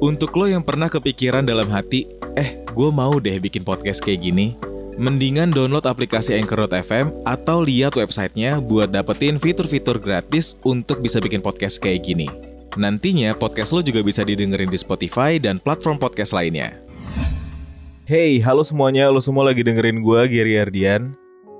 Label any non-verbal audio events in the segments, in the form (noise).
Untuk lo yang pernah kepikiran dalam hati, eh gue mau deh bikin podcast kayak gini, mendingan download aplikasi Anchor.fm atau lihat websitenya buat dapetin fitur-fitur gratis untuk bisa bikin podcast kayak gini. Nantinya podcast lo juga bisa didengerin di Spotify dan platform podcast lainnya. Hey, halo semuanya, lo semua lagi dengerin gue, Gary Ardian.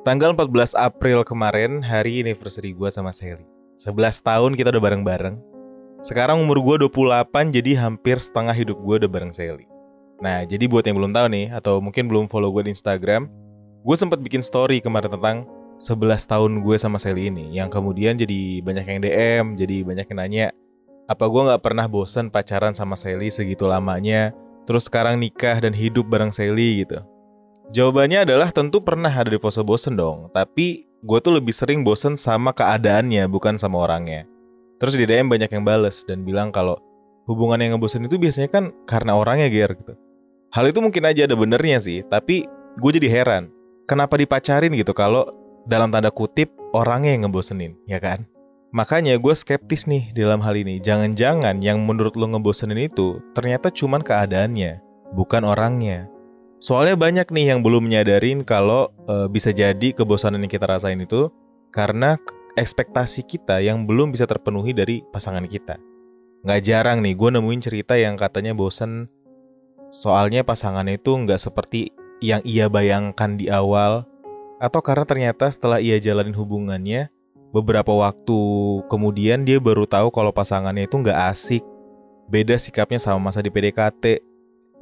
Tanggal 14 April kemarin, hari anniversary gue sama Sally. 11 tahun kita udah bareng-bareng. Sekarang umur gue 28 jadi hampir setengah hidup gue udah bareng Sally. Nah jadi buat yang belum tahu nih atau mungkin belum follow gue di Instagram, gue sempat bikin story kemarin tentang 11 tahun gue sama Sally ini yang kemudian jadi banyak yang DM, jadi banyak yang nanya apa gue nggak pernah bosan pacaran sama Sally segitu lamanya, terus sekarang nikah dan hidup bareng Sally gitu. Jawabannya adalah tentu pernah ada di fase bosen dong, tapi gue tuh lebih sering bosen sama keadaannya bukan sama orangnya. Terus di DM banyak yang bales dan bilang kalau hubungan yang ngebosen itu biasanya kan karena orangnya Ger gitu. Hal itu mungkin aja ada benernya sih, tapi gue jadi heran. Kenapa dipacarin gitu kalau dalam tanda kutip orangnya yang ngebosenin, ya kan? Makanya gue skeptis nih dalam hal ini. Jangan-jangan yang menurut lo ngebosenin itu ternyata cuman keadaannya, bukan orangnya. Soalnya banyak nih yang belum menyadarin kalau e, bisa jadi kebosanan yang kita rasain itu karena ekspektasi kita yang belum bisa terpenuhi dari pasangan kita. Nggak jarang nih gue nemuin cerita yang katanya bosen soalnya pasangannya itu nggak seperti yang ia bayangkan di awal atau karena ternyata setelah ia jalanin hubungannya beberapa waktu kemudian dia baru tahu kalau pasangannya itu nggak asik beda sikapnya sama masa di PDKT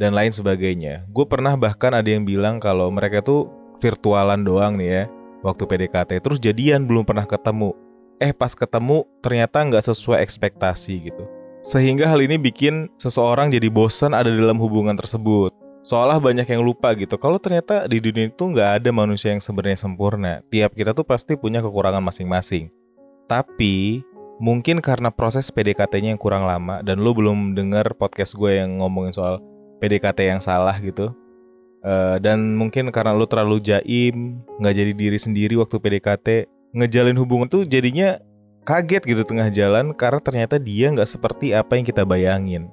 dan lain sebagainya. Gue pernah bahkan ada yang bilang kalau mereka tuh virtualan doang nih ya waktu PDKT terus jadian belum pernah ketemu. Eh pas ketemu ternyata nggak sesuai ekspektasi gitu. Sehingga hal ini bikin seseorang jadi bosan ada dalam hubungan tersebut. Seolah banyak yang lupa gitu. Kalau ternyata di dunia itu nggak ada manusia yang sebenarnya sempurna tiap kita tuh pasti punya kekurangan masing-masing. Tapi mungkin karena proses PDKT-nya yang kurang lama dan lo belum dengar podcast gue yang ngomongin soal PDKT yang salah gitu Uh, dan mungkin karena lu terlalu jaim, nggak jadi diri sendiri waktu PDKT, ngejalin hubungan tuh jadinya kaget gitu tengah jalan karena ternyata dia nggak seperti apa yang kita bayangin.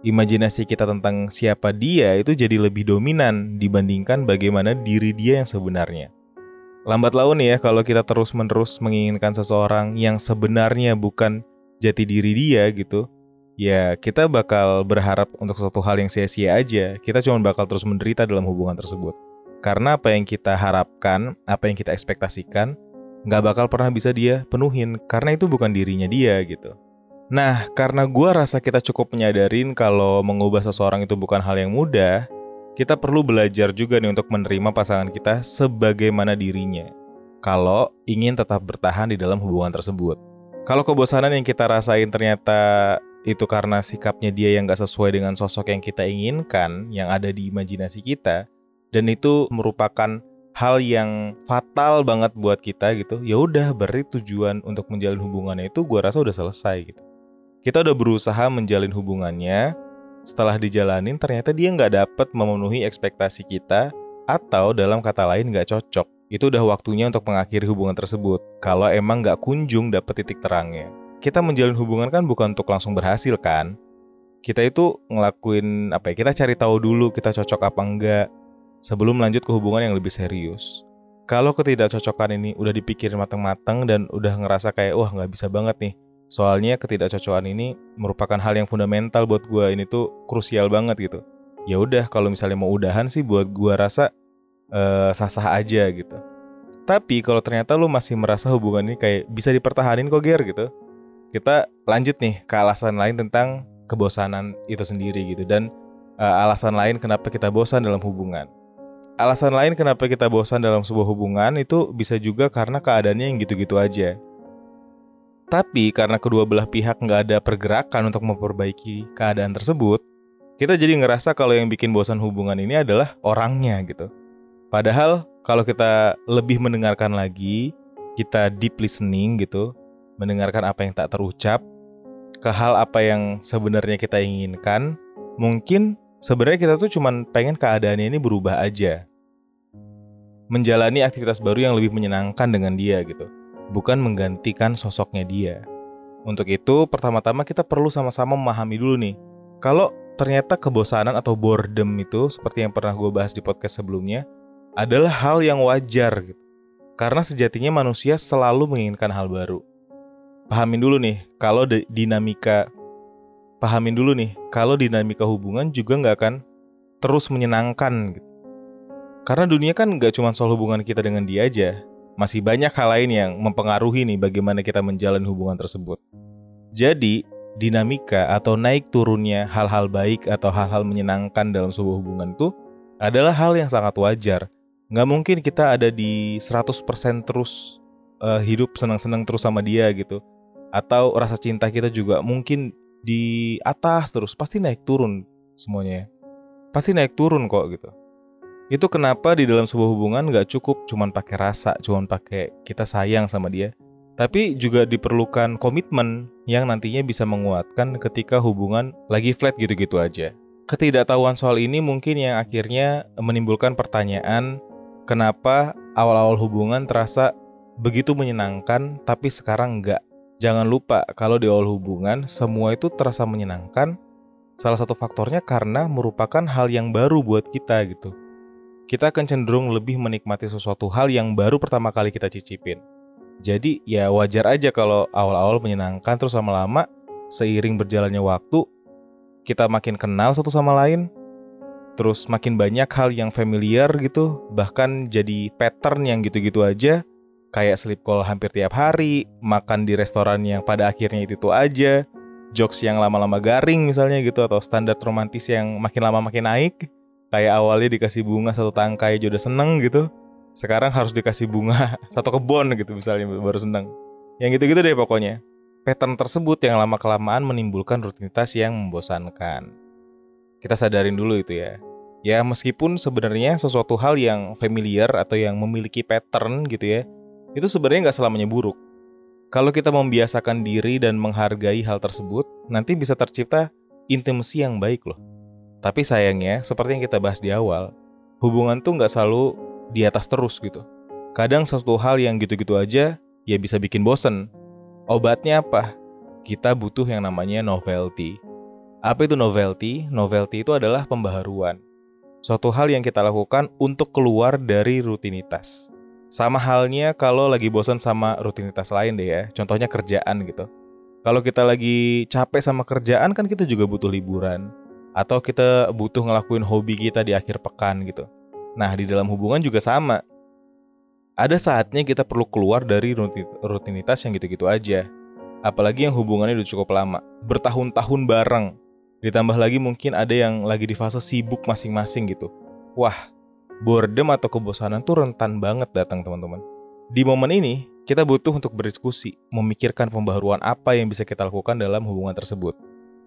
Imajinasi kita tentang siapa dia itu jadi lebih dominan dibandingkan bagaimana diri dia yang sebenarnya. Lambat laun ya kalau kita terus-menerus menginginkan seseorang yang sebenarnya bukan jati diri dia gitu, ya kita bakal berharap untuk suatu hal yang sia-sia aja. Kita cuma bakal terus menderita dalam hubungan tersebut. Karena apa yang kita harapkan, apa yang kita ekspektasikan, nggak bakal pernah bisa dia penuhin. Karena itu bukan dirinya dia gitu. Nah, karena gue rasa kita cukup menyadarin kalau mengubah seseorang itu bukan hal yang mudah, kita perlu belajar juga nih untuk menerima pasangan kita sebagaimana dirinya. Kalau ingin tetap bertahan di dalam hubungan tersebut. Kalau kebosanan yang kita rasain ternyata itu karena sikapnya dia yang gak sesuai dengan sosok yang kita inginkan, yang ada di imajinasi kita, dan itu merupakan hal yang fatal banget buat kita gitu. Ya udah, berarti tujuan untuk menjalin hubungannya itu gue rasa udah selesai gitu. Kita udah berusaha menjalin hubungannya, setelah dijalanin ternyata dia nggak dapet memenuhi ekspektasi kita, atau dalam kata lain nggak cocok. Itu udah waktunya untuk mengakhiri hubungan tersebut. Kalau emang nggak kunjung dapet titik terangnya kita menjalin hubungan kan bukan untuk langsung berhasil kan. Kita itu ngelakuin apa ya? Kita cari tahu dulu kita cocok apa enggak sebelum lanjut ke hubungan yang lebih serius. Kalau ketidakcocokan ini udah dipikirin matang-matang dan udah ngerasa kayak wah nggak bisa banget nih. Soalnya ketidakcocokan ini merupakan hal yang fundamental buat gue ini tuh krusial banget gitu. Ya udah kalau misalnya mau udahan sih buat gue rasa uh, sah-sah aja gitu. Tapi kalau ternyata lu masih merasa hubungan ini kayak bisa dipertahanin kok Ger gitu kita lanjut nih ke alasan lain tentang kebosanan itu sendiri gitu dan uh, alasan lain kenapa kita bosan dalam hubungan. Alasan lain kenapa kita bosan dalam sebuah hubungan itu bisa juga karena keadaannya yang gitu-gitu aja. Tapi karena kedua belah pihak nggak ada pergerakan untuk memperbaiki keadaan tersebut, kita jadi ngerasa kalau yang bikin bosan hubungan ini adalah orangnya gitu. Padahal kalau kita lebih mendengarkan lagi, kita deep listening gitu, mendengarkan apa yang tak terucap, ke hal apa yang sebenarnya kita inginkan, mungkin sebenarnya kita tuh cuman pengen keadaannya ini berubah aja. Menjalani aktivitas baru yang lebih menyenangkan dengan dia gitu, bukan menggantikan sosoknya dia. Untuk itu, pertama-tama kita perlu sama-sama memahami dulu nih, kalau ternyata kebosanan atau boredom itu seperti yang pernah gue bahas di podcast sebelumnya adalah hal yang wajar gitu. Karena sejatinya manusia selalu menginginkan hal baru. Pahamin dulu nih, kalau dinamika pahamin dulu nih, kalau dinamika hubungan juga nggak akan terus menyenangkan gitu. Karena dunia kan nggak cuma soal hubungan kita dengan dia aja, masih banyak hal lain yang mempengaruhi nih bagaimana kita menjalin hubungan tersebut. Jadi, dinamika atau naik turunnya hal-hal baik atau hal-hal menyenangkan dalam sebuah hubungan itu adalah hal yang sangat wajar. Nggak mungkin kita ada di 100% terus uh, hidup senang-senang terus sama dia gitu. Atau rasa cinta kita juga mungkin di atas terus, pasti naik turun semuanya. Pasti naik turun kok gitu. Itu kenapa di dalam sebuah hubungan nggak cukup cuman pakai rasa, cuman pakai kita sayang sama dia tapi juga diperlukan komitmen yang nantinya bisa menguatkan ketika hubungan lagi flat gitu-gitu aja. Ketidaktahuan soal ini mungkin yang akhirnya menimbulkan pertanyaan kenapa awal-awal hubungan terasa begitu menyenangkan tapi sekarang enggak. Jangan lupa kalau di awal hubungan semua itu terasa menyenangkan. Salah satu faktornya karena merupakan hal yang baru buat kita gitu. Kita akan cenderung lebih menikmati sesuatu hal yang baru pertama kali kita cicipin. Jadi ya wajar aja kalau awal-awal menyenangkan terus lama-lama seiring berjalannya waktu kita makin kenal satu sama lain terus makin banyak hal yang familiar gitu bahkan jadi pattern yang gitu-gitu aja kayak sleep call hampir tiap hari makan di restoran yang pada akhirnya itu itu aja jokes yang lama-lama garing misalnya gitu atau standar romantis yang makin lama makin naik kayak awalnya dikasih bunga satu tangkai aja udah seneng gitu sekarang harus dikasih bunga (laughs) satu kebun gitu misalnya baru seneng. Yang gitu-gitu deh pokoknya. Pattern tersebut yang lama-kelamaan menimbulkan rutinitas yang membosankan. Kita sadarin dulu itu ya. Ya meskipun sebenarnya sesuatu hal yang familiar atau yang memiliki pattern gitu ya, itu sebenarnya nggak selamanya buruk. Kalau kita membiasakan diri dan menghargai hal tersebut, nanti bisa tercipta intimasi yang baik loh. Tapi sayangnya, seperti yang kita bahas di awal, hubungan tuh nggak selalu di atas terus gitu. Kadang satu hal yang gitu-gitu aja ya bisa bikin bosen. Obatnya apa? Kita butuh yang namanya novelty. Apa itu novelty? Novelty itu adalah pembaharuan. Suatu hal yang kita lakukan untuk keluar dari rutinitas. Sama halnya kalau lagi bosan sama rutinitas lain deh ya. Contohnya kerjaan gitu. Kalau kita lagi capek sama kerjaan kan kita juga butuh liburan. Atau kita butuh ngelakuin hobi kita di akhir pekan gitu. Nah, di dalam hubungan juga sama. Ada saatnya kita perlu keluar dari rutinitas yang gitu-gitu aja. Apalagi yang hubungannya udah cukup lama, bertahun-tahun bareng. Ditambah lagi mungkin ada yang lagi di fase sibuk masing-masing gitu. Wah, boredom atau kebosanan tuh rentan banget datang teman-teman. Di momen ini, kita butuh untuk berdiskusi, memikirkan pembaharuan apa yang bisa kita lakukan dalam hubungan tersebut.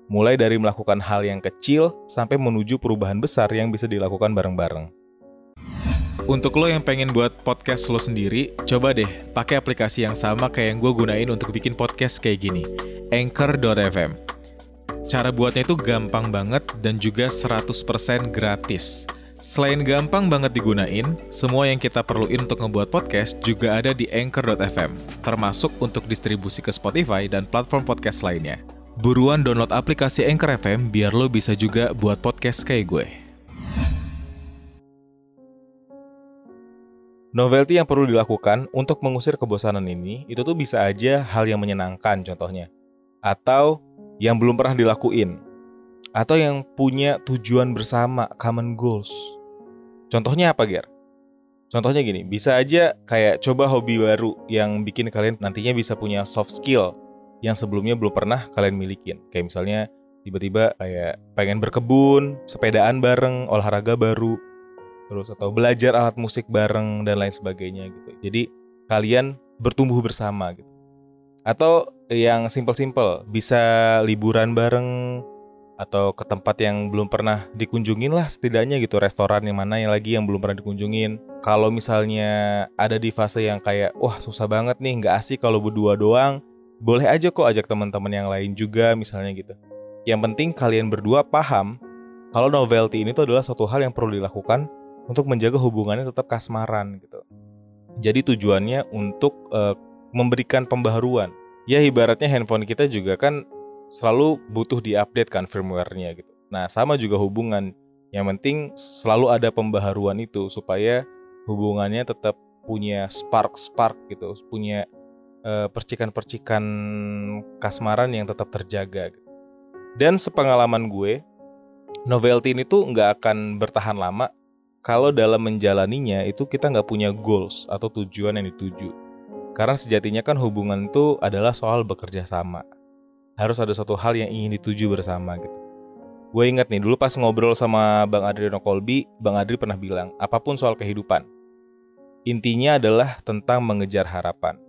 Mulai dari melakukan hal yang kecil sampai menuju perubahan besar yang bisa dilakukan bareng-bareng. Untuk lo yang pengen buat podcast lo sendiri, coba deh pakai aplikasi yang sama kayak yang gue gunain untuk bikin podcast kayak gini, Anchor.fm. Cara buatnya itu gampang banget dan juga 100% gratis. Selain gampang banget digunain, semua yang kita perluin untuk ngebuat podcast juga ada di Anchor.fm, termasuk untuk distribusi ke Spotify dan platform podcast lainnya. Buruan download aplikasi Anchor FM biar lo bisa juga buat podcast kayak gue. Novelty yang perlu dilakukan untuk mengusir kebosanan ini itu tuh bisa aja hal yang menyenangkan contohnya. Atau yang belum pernah dilakuin. Atau yang punya tujuan bersama, common goals. Contohnya apa, Ger? Contohnya gini, bisa aja kayak coba hobi baru yang bikin kalian nantinya bisa punya soft skill yang sebelumnya belum pernah kalian milikin. Kayak misalnya tiba-tiba kayak pengen berkebun, sepedaan bareng, olahraga baru, terus atau belajar alat musik bareng dan lain sebagainya gitu. Jadi kalian bertumbuh bersama gitu. Atau yang simple-simple, bisa liburan bareng atau ke tempat yang belum pernah dikunjungin lah setidaknya gitu restoran yang mana yang lagi yang belum pernah dikunjungin kalau misalnya ada di fase yang kayak wah susah banget nih nggak asik kalau berdua doang boleh aja kok ajak teman-teman yang lain juga misalnya gitu yang penting kalian berdua paham kalau novelty ini tuh adalah suatu hal yang perlu dilakukan untuk menjaga hubungannya tetap kasmaran gitu. Jadi tujuannya untuk uh, memberikan pembaharuan. Ya ibaratnya handphone kita juga kan selalu butuh diupdate kan firmware-nya gitu. Nah, sama juga hubungan. Yang penting selalu ada pembaharuan itu supaya hubungannya tetap punya spark-spark gitu, punya eh, percikan-percikan kasmaran yang tetap terjaga. Gitu. Dan sepengalaman gue, novelty ini tuh nggak akan bertahan lama kalau dalam menjalaninya itu kita nggak punya goals atau tujuan yang dituju. Karena sejatinya kan hubungan itu adalah soal bekerja sama. Harus ada suatu hal yang ingin dituju bersama gitu. Gue ingat nih dulu pas ngobrol sama Bang Adriano Kolbi, Bang Adri pernah bilang, apa pun soal kehidupan, intinya adalah tentang mengejar harapan.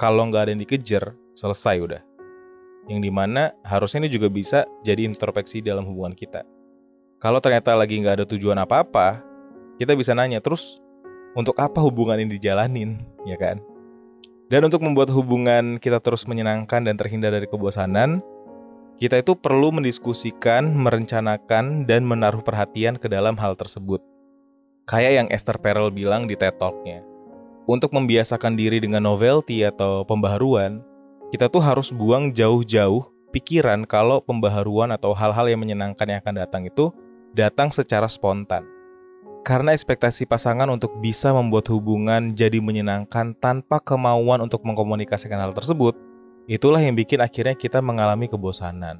Kalau nggak ada yang dikejar, selesai udah. Yang di mana harusnya ini juga bisa jadi introspeksi dalam hubungan kita. Kalau ternyata lagi nggak ada tujuan apa-apa, kita bisa nanya terus untuk apa hubungan ini dijalanin, ya kan? Dan untuk membuat hubungan kita terus menyenangkan dan terhindar dari kebosanan, kita itu perlu mendiskusikan, merencanakan, dan menaruh perhatian ke dalam hal tersebut. Kayak yang Esther Perel bilang di TED Talk-nya. Untuk membiasakan diri dengan novelty atau pembaharuan, kita tuh harus buang jauh-jauh pikiran kalau pembaharuan atau hal-hal yang menyenangkan yang akan datang itu datang secara spontan. Karena ekspektasi pasangan untuk bisa membuat hubungan jadi menyenangkan tanpa kemauan untuk mengkomunikasikan hal tersebut, Itulah yang bikin akhirnya kita mengalami kebosanan.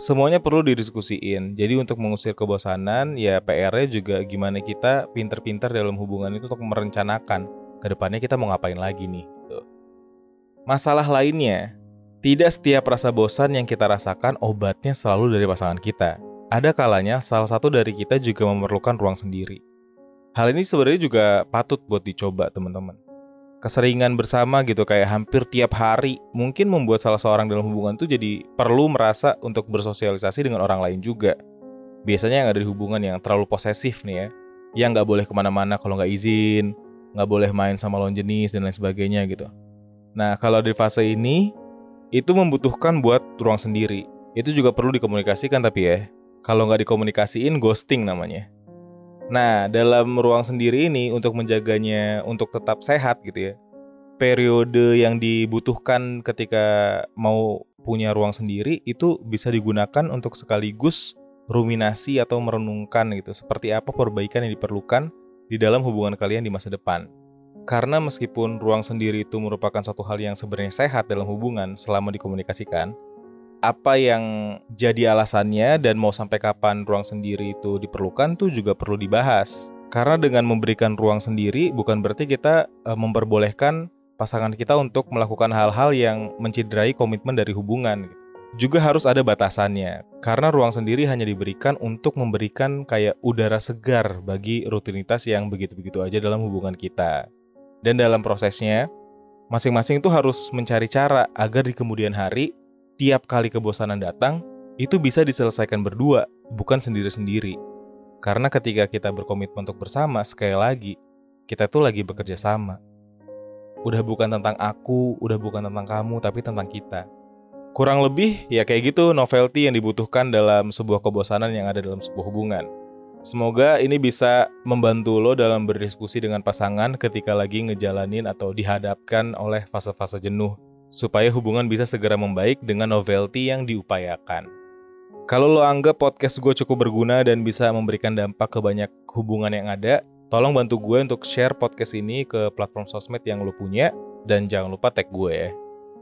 Semuanya perlu didiskusiin. Jadi untuk mengusir kebosanan, ya PR-nya juga gimana kita pinter-pinter dalam hubungan itu untuk merencanakan ke depannya kita mau ngapain lagi nih. Gitu. Masalah lainnya, tidak setiap rasa bosan yang kita rasakan obatnya selalu dari pasangan kita. Ada kalanya salah satu dari kita juga memerlukan ruang sendiri. Hal ini sebenarnya juga patut buat dicoba teman-teman keseringan bersama gitu kayak hampir tiap hari mungkin membuat salah seorang dalam hubungan itu jadi perlu merasa untuk bersosialisasi dengan orang lain juga. Biasanya yang ada di hubungan yang terlalu posesif nih ya, yang nggak boleh ke mana-mana kalau nggak izin, nggak boleh main sama lawan jenis dan lain sebagainya gitu. Nah kalau di fase ini itu membutuhkan buat ruang sendiri. Itu juga perlu dikomunikasikan tapi ya, kalau nggak dikomunikasiin ghosting namanya. Nah, dalam ruang sendiri ini untuk menjaganya untuk tetap sehat gitu ya. Periode yang dibutuhkan ketika mau punya ruang sendiri itu bisa digunakan untuk sekaligus ruminasi atau merenungkan gitu seperti apa perbaikan yang diperlukan di dalam hubungan kalian di masa depan. Karena meskipun ruang sendiri itu merupakan satu hal yang sebenarnya sehat dalam hubungan selama dikomunikasikan, apa yang jadi alasannya dan mau sampai kapan ruang sendiri itu diperlukan tuh juga perlu dibahas. Karena dengan memberikan ruang sendiri bukan berarti kita e, memperbolehkan pasangan kita untuk melakukan hal-hal yang menciderai komitmen dari hubungan. Gitu. Juga harus ada batasannya, karena ruang sendiri hanya diberikan untuk memberikan kayak udara segar bagi rutinitas yang begitu-begitu aja dalam hubungan kita. Dan dalam prosesnya, masing-masing itu harus mencari cara agar di kemudian hari tiap kali kebosanan datang, itu bisa diselesaikan berdua, bukan sendiri-sendiri. Karena ketika kita berkomitmen untuk bersama, sekali lagi, kita tuh lagi bekerja sama. Udah bukan tentang aku, udah bukan tentang kamu, tapi tentang kita. Kurang lebih ya kayak gitu novelty yang dibutuhkan dalam sebuah kebosanan yang ada dalam sebuah hubungan. Semoga ini bisa membantu lo dalam berdiskusi dengan pasangan ketika lagi ngejalanin atau dihadapkan oleh fase-fase jenuh supaya hubungan bisa segera membaik dengan novelty yang diupayakan. Kalau lo anggap podcast gue cukup berguna dan bisa memberikan dampak ke banyak hubungan yang ada, tolong bantu gue untuk share podcast ini ke platform sosmed yang lo punya, dan jangan lupa tag gue ya.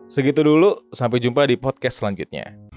Segitu dulu, sampai jumpa di podcast selanjutnya.